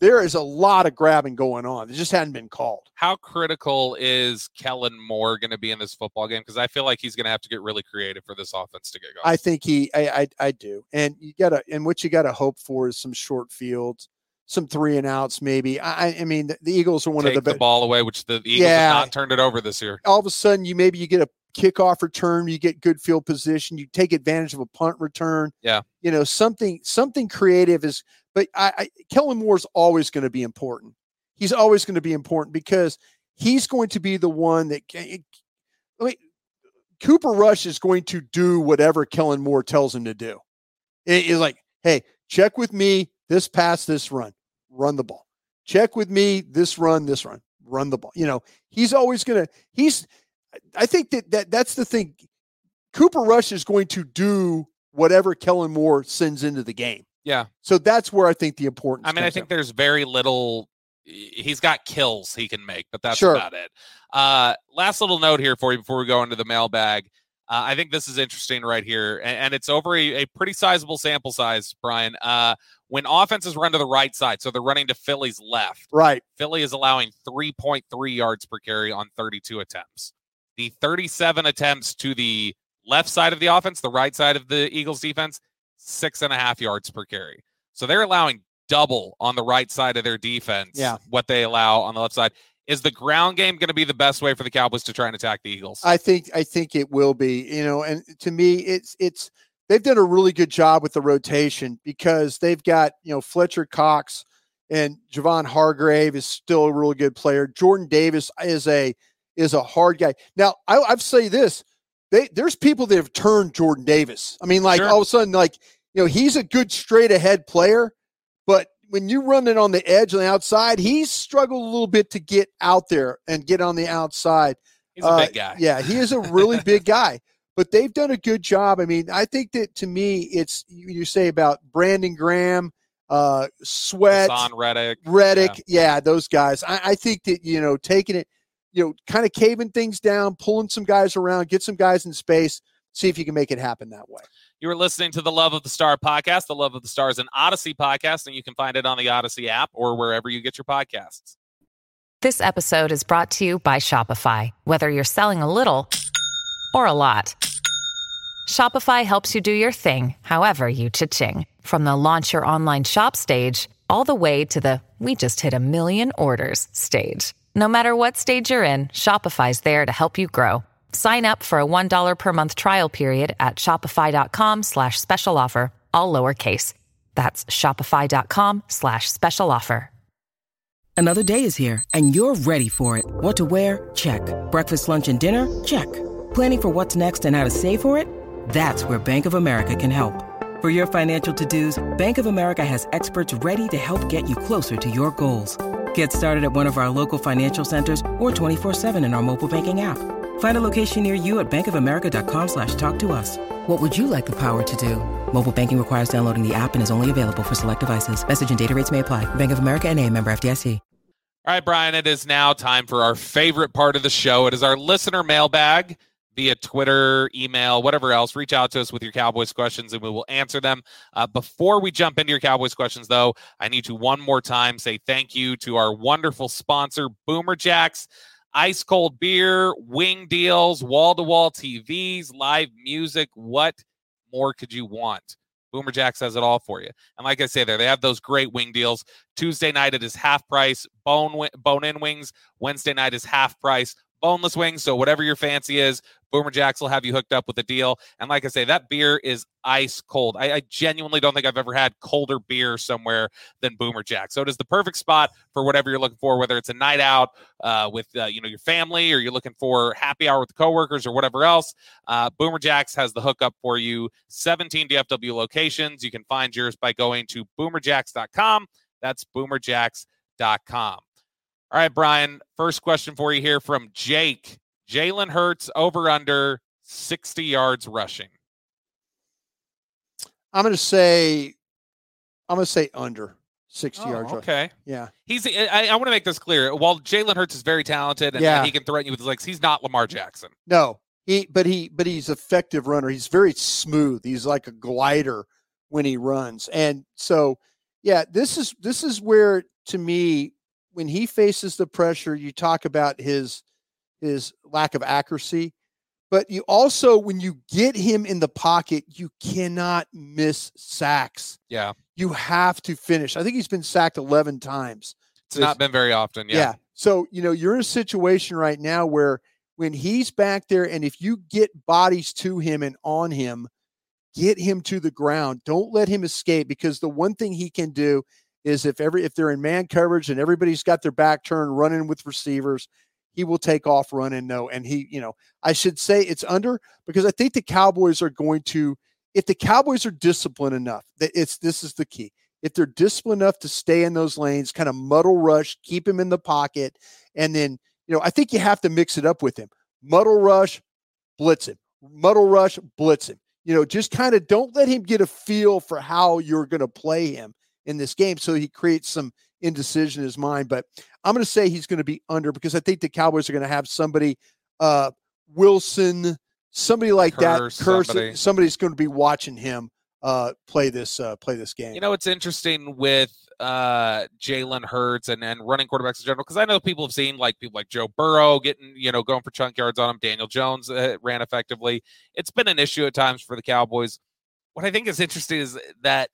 there is a lot of grabbing going on. It just hadn't been called. How critical is Kellen Moore going to be in this football game? Because I feel like he's going to have to get really creative for this offense to get going. I think he, I, I, I do, and you gotta, and what you gotta hope for is some short fields, some three and outs, maybe. I, I- I mean, the, the Eagles are one Take of the the best. ball away, which the Eagles Yeah. have not turned it over this year. All of a sudden, you maybe you get a kickoff return, you get good field position, you take advantage of a punt return. Yeah. You know, something, something creative is. But I, I Kellen Moore's always going to be important. He's always going to be important because he's going to be the one that. I mean, Cooper Rush is going to do whatever Kellen Moore tells him to do. It is like, hey, check with me, this pass, this run, run the ball. Check with me, this run, this run, run the ball. You know, he's always gonna. He's. I think that that that's the thing. Cooper Rush is going to do whatever Kellen Moore sends into the game. Yeah. So that's where I think the importance. I mean, I think in. there's very little. He's got kills he can make, but that's Sure. about it. Uh, last little note here for you before we go into the mailbag. Uh, I think this is interesting right here, and, and it's over a, a pretty sizable sample size, Bryan. Uh, when offenses run to the right side, so they're running to Philly's left, right. Philly is allowing 3.3 yards per carry on 32 attempts. The 37 attempts to the left side of the offense, the right side of the Eagles defense, six and a half yards per carry. So they're allowing double on the right side of their defense. Yeah. What they allow on the left side. Is the ground game going to be the best way for the Cowboys to try and attack the Eagles? I think I think it will be. You know, and to me, it's it's they've done a really good job with the rotation because they've got you know Fletcher Cox and Javon Hargrave is still a really good player. Jordan Davis is a is a hard guy. Now I, I've say this: they there's people that have turned Jordan Davis. I mean, like Sure. all of a sudden, like you know, he's a good straight ahead player, but when you run it on the edge on the outside, he's struggled a little bit to get out there and get on the outside. He's a Uh, big guy. Yeah, he is a really big guy. But they've done a good job. I mean, I think that to me, it's you, say about Brandon Graham, uh, Sweat, Haason Reddick. Reddick, yeah. those guys. I, I think that you know taking it, you know, kind of caving things down, pulling some guys around, get some guys in space, see if you can make it happen that way. You are listening to the Love of the Star podcast. The Love of the Star is an Audacy podcast, and you can find it on the Audacy app or wherever you get your podcasts. This episode is brought to you by Shopify. Whether you're selling a little or a lot, Shopify helps you do your thing, however you cha-ching. From the launch your online shop stage, all the way to the we just hit a million orders stage. No matter what stage you're in, Shopify's there to help you grow. Sign up for a $1 per month trial period at shopify.com slash special offer, all lowercase. That's shopify.com slash special offer. Another day is here, and you're ready for it. What to wear? Check. Breakfast, lunch, and dinner? Check. Planning for what's next and how to save for it? That's where Bank of America can help. For your financial to-dos, Bank of America has experts ready to help get you closer to your goals. Get started at one of our local financial centers or 24-7 in our mobile banking app. Find a location near you at bankofamerica.com slash talk to us. What would you like the power to do? Mobile banking requires downloading the app and is only available for select devices. Message and data rates may apply. Bank of America and a member FDIC. All right, Bryan, it is now time for our favorite part of the show. It is our listener mailbag via Twitter, email, whatever else. Reach out to us with your Cowboys questions and we will answer them. Uh, before we jump into your Cowboys questions, though, I need to one more time say thank you to our wonderful sponsor, Boomer Jacks. Ice cold beer, wing deals, wall to wall TVs, live music. What more could you want? Boomer Jacks has it all for you. And like I say there, they have those great wing deals. Tuesday night it is half price bone bone in wings. Wednesday night is half price boneless wings. So whatever your fancy is, Boomer Jacks will have you hooked up with a deal. And like I say, that beer is ice cold. I, I, genuinely don't think I've ever had colder beer somewhere than Boomer Jacks. So it is the perfect spot for whatever you're looking for, whether it's a night out uh, with uh, you know your family or you're looking for happy hour with coworkers or whatever else. Uh, Boomer Jacks has the hookup for you. 17 DFW locations. You can find yours by going to boomerjacks.com. That's boomerjacks.com. All right, Bryan. First question for you here from Jake. Jalen Hurts over under 60 yards rushing. I'm going to say, I'm going to say under 60 Oh, yards. rushing. okay. Yeah. He's. I, I want to make this clear. While Jalen Hurts is very talented and, Yeah. and he can threaten you with his legs, he's not Lamar Jackson. No, he, but he, but he's effective runner. He's very smooth. He's like a glider when he runs. And so, yeah, this is, this is where to me, when he faces the pressure, you talk about his, his lack of accuracy, but you also, when you get him in the pocket, you cannot miss sacks. Yeah. You have to finish. I think he's been sacked 11 times. It's not been very often. Yeah. So, you know, you're in a situation right now where when he's back there and if you get bodies to him and on him, get him to the ground. Don't let him escape because the one thing he can do is if every if they're in man coverage and everybody's got their back turned running with receivers, he will take off running no and he, you know, I should say it's under because I think the Cowboys are going to if the Cowboys are disciplined enough, that it's this is the key. If they're disciplined enough to stay in those lanes, kind of muddle rush, keep him in the pocket, and then you know I think you have to mix it up with him. Muddle rush, blitz him. Muddle rush, blitz him. You know, just kind of don't let him get a feel for how you're going to play him in this game, so he creates some indecision in his mind. But I'm going to say he's going to be under because I think the Cowboys are going to have somebody, uh, Wilson, somebody like Kearse, that. Kearse, somebody. somebody's going to be watching him uh, play this uh, play this game. You know, it's interesting with uh, Jalen Hurts and, and running quarterbacks in general because I know people have seen like people like Joe Burrow getting, you know, going for chunk yards on him. Daniel Jones uh, ran effectively. It's been an issue at times for the Cowboys. What I think is interesting is that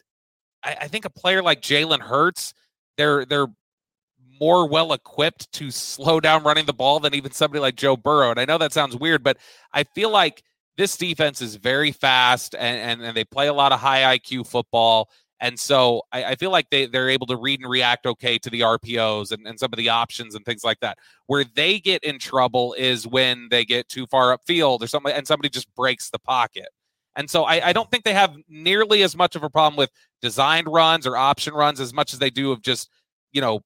I, I think a player like Jalen Hurts, they're they're more well equipped to slow down running the ball than even somebody like Joe Burrow. And I know that sounds weird, but I feel like this defense is very fast and, and, and they play a lot of high IQ football. And so I, I feel like they, they're able to read and react okay to the RPOs and, and some of the options and things like that. Where they get in trouble is when they get too far upfield or something and somebody just breaks the pocket. And so I, I don't think they have nearly as much of a problem with designed runs or option runs as much as they do of just, you know,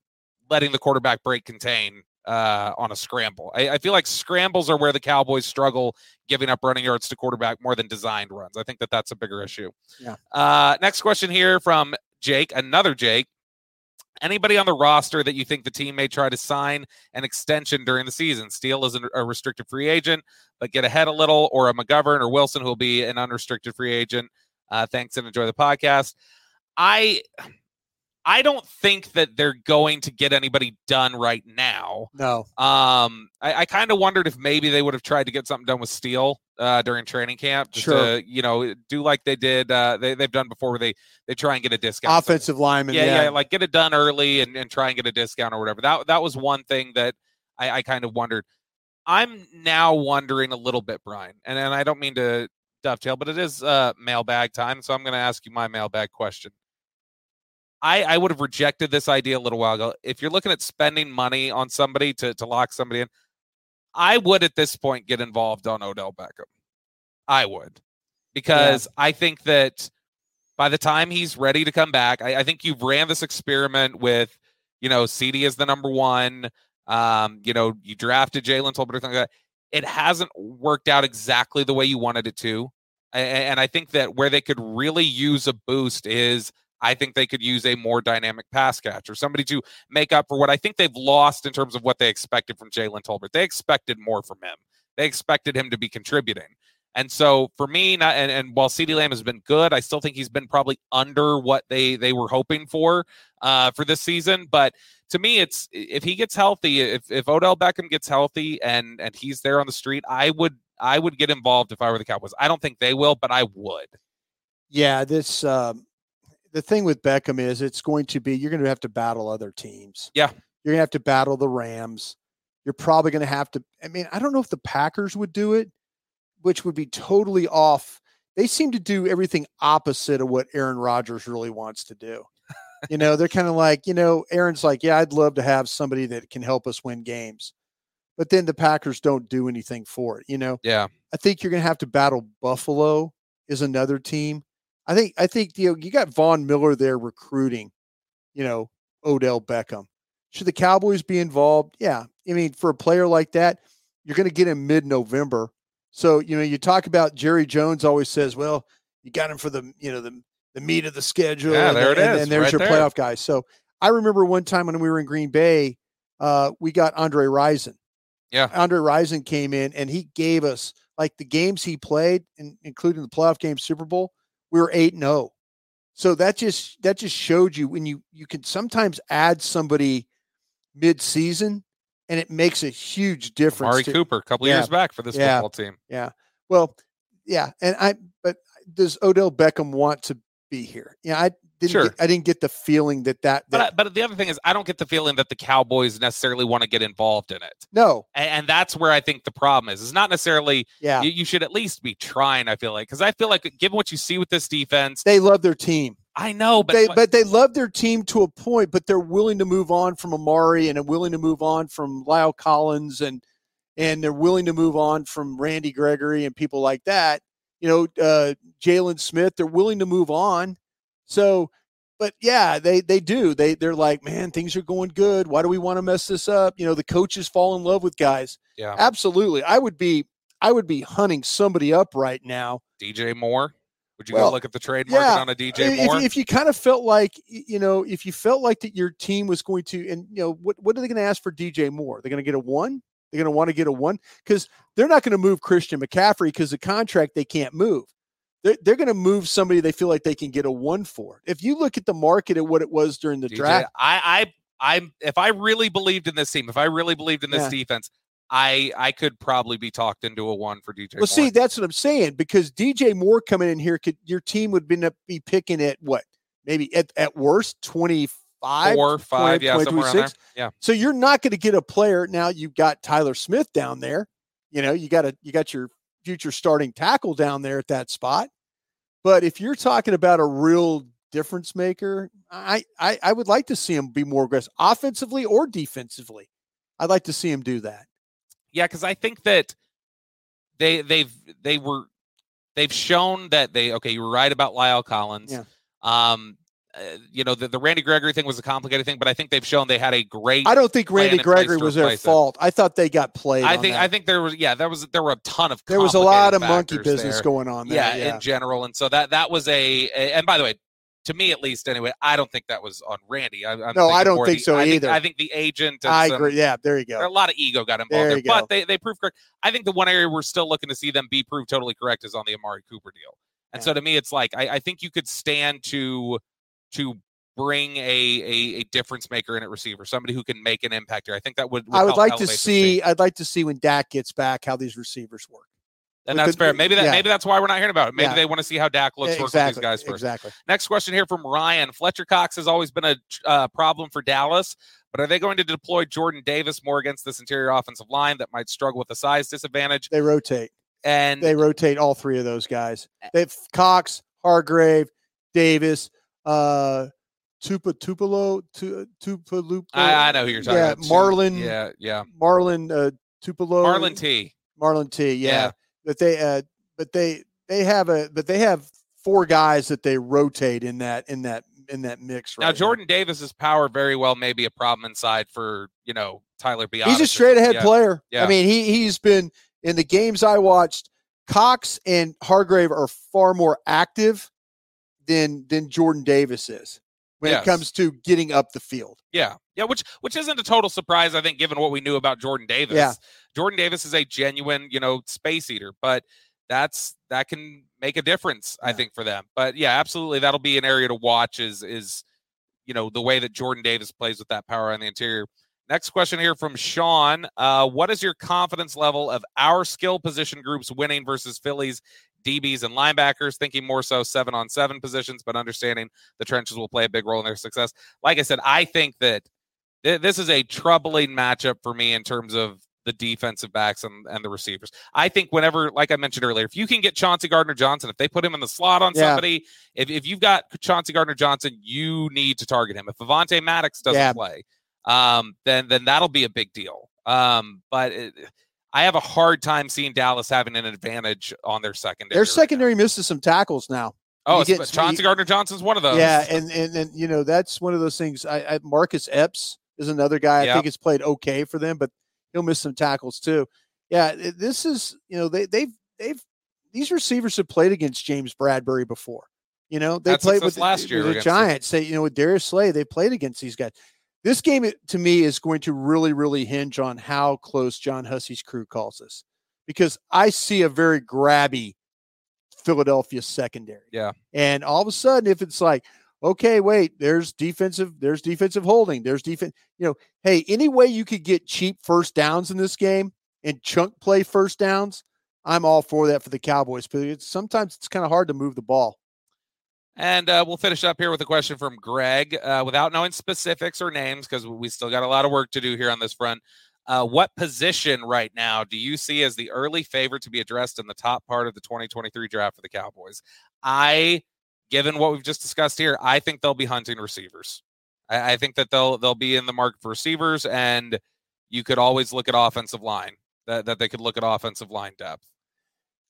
letting the quarterback break contain uh, on a scramble. I, I, feel like scrambles are where the Cowboys struggle giving up running yards to quarterback more than designed runs. I think that that's a bigger issue. Yeah. Uh, next question here from Jake, another Jake. Anybody on the roster that you think the team may try to sign an extension during the season? Steele is a restricted free agent, but get ahead a little, or a McGovern or Wilson who will be an unrestricted free agent. Uh, thanks and enjoy the podcast. I I don't think that they're going to get anybody done right now. No. Um, I, I kind of wondered if maybe they would have tried to get something done with Steele uh, during training camp, just sure. to you know do like they did uh, they they've done before, where they they try and get a discount. Offensive lineman, yeah, yeah, yeah, like get it done early and, and try and get a discount or whatever. That that was one thing that I, I kind of wondered. I'm now wondering a little bit, Bryan, and and I don't mean to dovetail, but it is uh, mailbag time, so I'm going to ask you my mailbag question. I, I would have rejected this idea a little while ago. If you're looking at spending money on somebody to, to lock somebody in, I would at this point get involved on Odell Beckham. I would. Because yeah. I think that by the time he's ready to come back, I, I think you've ran this experiment with, you know, CeeDee is the number one. Um, you know, you drafted Jalen Tolbert, like that. It hasn't worked out exactly the way you wanted it to. And, and I think that where they could really use a boost is I think they could use a more dynamic pass catcher, or somebody to make up for what I think they've lost in terms of what they expected from Jalen Tolbert. They expected more from him. They expected him to be contributing. And so for me, not, and, and while CeeDee Lamb has been good, I still think he's been probably under what they they were hoping for uh, for this season. But to me, it's if he gets healthy, if, if Odell Beckham gets healthy and and he's there on the street, I would I would get involved if I were the Cowboys. I don't think they will, but I would. Yeah, this um, the thing with Beckham is it's going to be you're going to have to battle other teams. Yeah. You're going to have to battle the Rams. You're probably going to have to I mean, I don't know if the Packers would do it, which would be totally off. They seem to do everything opposite of what Aaron Rodgers really wants to do. you know, they're kind of like, you know, Aaron's like, "Yeah, I'd love to have somebody that can help us win games." But then the Packers don't do anything for it, you know. Yeah. I think you're going to have to battle Buffalo is another team I think I think you know you got Von Miller there recruiting, you know, Odell Beckham. Should the Cowboys be involved? Yeah. I mean, for a player like that, you're going to get him mid-November. So, you know, you talk about Jerry Jones always says, well, you got him for the, you know, the the meat of the schedule. Yeah, there and, it and, is. And there's right your there. playoff guys. So I remember one time when we were in Green Bay, uh, we got Andre Rison. Yeah. Andre Rison came in and he gave us like the games he played, in, including the playoff game Super Bowl we were 8 0. So that just that just showed you when you you can sometimes add somebody mid-season and it makes a huge difference. Mari Cooper, a couple yeah, years back for this yeah, football team. Yeah. Well, yeah, and I but does Odell Beckham want to be here? Yeah, I didn't Sure. get, I didn't get the feeling that that, But, I, but the other thing is, I don't get the feeling that the Cowboys necessarily want to get involved in it. no. And, and that's where I think the problem is. It's not necessarily, Yeah. you, you should at least be trying, I feel like. Because I feel like, given what you see with this defense, They love their team. I know, but they what- but they love their team to a point, but they're willing to move on from Amari and are willing to move on from La'el Collins and and they're willing to move on from Randy Gregory and people like that. You know, uh, Jaylon Smith, they're willing to move on. So, but yeah, they they do. They they're like, man, things are going good. Why do we want to mess this up? You know, the coaches fall in love with guys. yeah, Absolutely, I would be I would be hunting somebody up right now DJ Moore. Would you Well, go look at the trade market yeah, on a DJ if, Moore? If you kind of felt like, you know, if you felt like that your team was going to, and you know, what what are they going to ask for DJ Moore? They're going to get a one. They're going to want to get a one because they're not going to move Christian McCaffrey because the contract they can't move. They're, they're going to move somebody they feel like they can get a one for. If you look at the market at what it was during the DJ, draft, I, I, I'm. If I really believed in this team, if I really believed in this Yeah. defense, I, I could probably be talked into a one for DJ. well, Moore. see, that's what I'm saying because DJ Moore coming in here could your team would be, be picking at what maybe at, at worst 25, four, five, 20, yeah, somewhere there. 26. Yeah, So you're not going to get a player now. You've got Tyler Smith down there. You know, you got a you got your future starting tackle down there at that spot. But if you're talking about a real difference maker, I I, I would like to see him be more aggressive, offensively or defensively. I'd like to see him do that. yeah, because I think that they they've they were they've shown that they okay. You were right about La'el Collins. Yeah. Um, uh, you know, the, the Randy Gregory thing was a complicated thing, but I think they've shown they had a great. I don't think Randy Gregory was their it. fault. I thought they got played. I think. I think there was yeah there was there were a ton of there was a lot of monkey business there. going on there. yeah, Yeah, in general, and so that that was a, a- and by the way, to me at least anyway, I don't think that was on Randy. I, No, I don't think the- so I either. I think the agent. and I some- agree. Yeah, there you there- go. a lot of ego got involved There there, but they they proved correct. I think the one area we're still looking to see them be proved totally correct is on the Amari Cooper deal. And so to me, it's like I, I think you could stand to to bring a, a a difference maker in at receiver, somebody who can make an impact here. I think that would. I would like to see. I'd like to see when Dak gets back how these receivers work. and we that's could- fair. Maybe that yeah. maybe that's why we're not hearing about it. Maybe Yeah. they want to see how Dak looks working with these guys first. Exactly. Next question here from Ryan. Fletcher Cox has always been a uh, problem for Dallas, but are they going to deploy Jordan Davis more against this interior offensive line that might struggle with a size disadvantage? They rotate. And They rotate all three of those guys. They Cox, Hargrave, Davis, uh, Tupa Tupelo, Tu- Tupalupa. I, I know who you're talking yeah, about. Marlon. Yeah, yeah. Marlon uh, Tupelo. Marlon T. Marlon T. Yeah. Yeah. But they uh but they they have a but they have four guys that they rotate in that in that in that mix right Now Jordan Davis's power very well may be a problem inside for you know Tyler Biadasz. He's a straight ahead Yeah. player. Yeah. I mean, he he's been in the games I watched. Cox and Hargrave are far more active than than Jordan Davis is when Yes. it comes to getting up the field. Yeah, yeah, which which isn't a total surprise, I think, given what we knew about Jordan Davis. Yeah. Jordan Davis is a genuine, you know, space eater, but that's that can make a difference, I think, for them. But yeah, absolutely, that'll be an area to watch. Is is you know the way that Jordan Davis plays with that power on the interior. Next question here from Sean. Uh, what is your confidence level of our skill position groups winning versus Phillies, DBs, and linebackers? Thinking more so seven on seven positions, but understanding the trenches will play a big role in their success. Like I said, I think that th- this is a troubling matchup for me in terms of the defensive backs and, and the receivers. I think whenever, like I mentioned earlier, if you can get Chauncey Gardner Johnson, if they put him in the slot on Yeah. somebody, if, if you've got Chauncey Gardner Johnson, you need to target him. If Avonte Maddox doesn't Yeah. play, um, then then that'll be a big deal. Um, but it, I have a hard time seeing Dallas having an advantage on their secondary. Their right secondary misses some tackles now. Oh, it's- Chauncey Gardner Johnson's one of those. Yeah, and and and you know that's one of those things. I, I Marcus Epps is another guy. I Yep. think has played okay for them, but he'll miss some tackles too. Yeah, this is you know they they've they've these receivers have played against James Bradberry before. You know they Had played with last with year the against them. Giants. Say you know with Darius Slay, they played against these guys. This game to me is going to really really hinge on how close John Hussey's crew calls us, because I see a very grabby Philadelphia secondary. Yeah. And all of a sudden, if it's like, okay, wait, there's defensive, there's defensive holding, there's defense, you know, hey, any way you could get cheap first downs in this game and chunk play first downs, I'm all for that for the Cowboys. But it's sometimes it's kind of hard to move the ball. And uh, we'll finish up here with a question from Greg, uh, without knowing specifics or names, because we still got a lot of work to do here on this front. Uh, what position right now do you see as the early favorite to be addressed in the top part of the 2023 draft for the Cowboys? I, given what we've just discussed here, I think they'll be hunting receivers. I, I think that they'll they'll be in the market for receivers, and you could always look at offensive line. That that they could look at offensive line depth.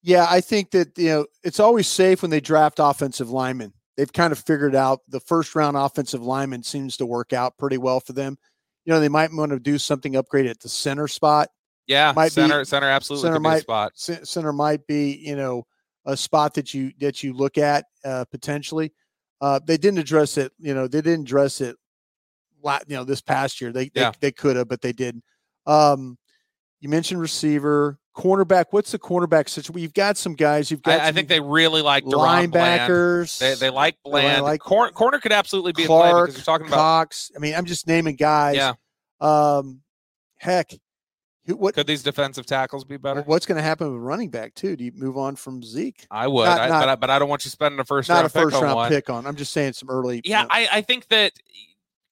Yeah, I think that you know it's always safe when they draft offensive linemen. They've kind of figured out the first round offensive lineman seems to work out pretty well for them. You know, they might want to do something upgrade at the center spot. Yeah, Might be- center center absolutely center could be a might spot. center might be you know a spot that you that you look at uh, potentially. Uh, they didn't address it. You know, they didn't address it. You know, this past year they Yeah. they, they could have, but they didn't. Um, you mentioned receiver, cornerback. What's the cornerback situation? You've got some guys. You've got I, I think they really like DaRon Bland. linebackers. They, they like They Bland. like corner, corner could absolutely be a play because you're talking about Cox. I mean, I'm just naming guys. yeah. Um, heck, who, what Could these defensive tackles be better? what's going to happen with running back too? Do you move on from Zeke? I would, Not- I, not- but, I, but I don't want you spending a first Not round a first pick on round one. pick on. I'm just saying some early. you Yeah, know, I, I think that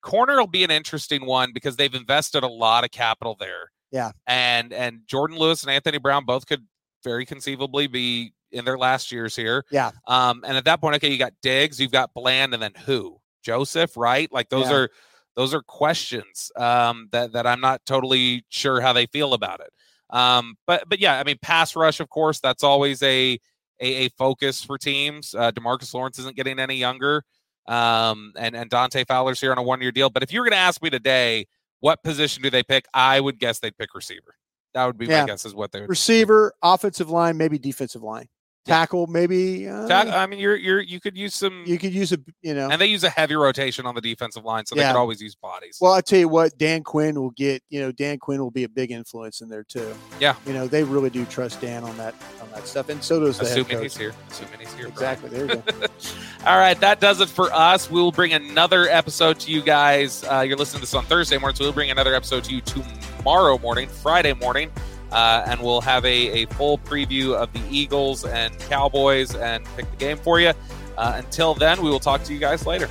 corner will be an interesting one because they've invested a lot of capital there. Yeah. And and Jourdan Lewis and Anthony Brown both could very conceivably be in their last years here. Yeah. Um, and at that point, okay, you got Diggs, you've got Bland, and then who? Joseph, right? Like those Yeah. are those are questions um, that that I'm not totally sure how they feel about it. Um, but but yeah, I mean, pass rush, of course, that's always a a, a focus for teams. Uh, Demarcus Lawrence isn't getting any younger. Um, and and Dante Fowler's here on a one year deal. But if you were going to ask me today, what position do they pick? I would guess they'd pick receiver. That would be Yeah. my guess is what they would Receiver, offensive line, maybe defensive line, tackle, maybe. Uh, I mean, you're you're you could use some, you could use a, you know. and they use a heavy rotation on the defensive line, so they could always use bodies. Well, I tell you what, Dan Quinn will get. You know, Dan Quinn will be a big influence in there too. Yeah. You know, they really do trust Dan on that on that stuff, and so does the head Assuming coach. he's here. Assuming he's here. Bryan. Exactly. There you go. All right, that does it for us. We'll bring another episode to you guys. Uh, you're listening to this on Thursday morning, so we'll bring another episode to you tomorrow morning, Friday morning, uh, and we'll have a, a full preview of the Eagles and Cowboys and pick the game for you. Uh, until then, we will talk to you guys later.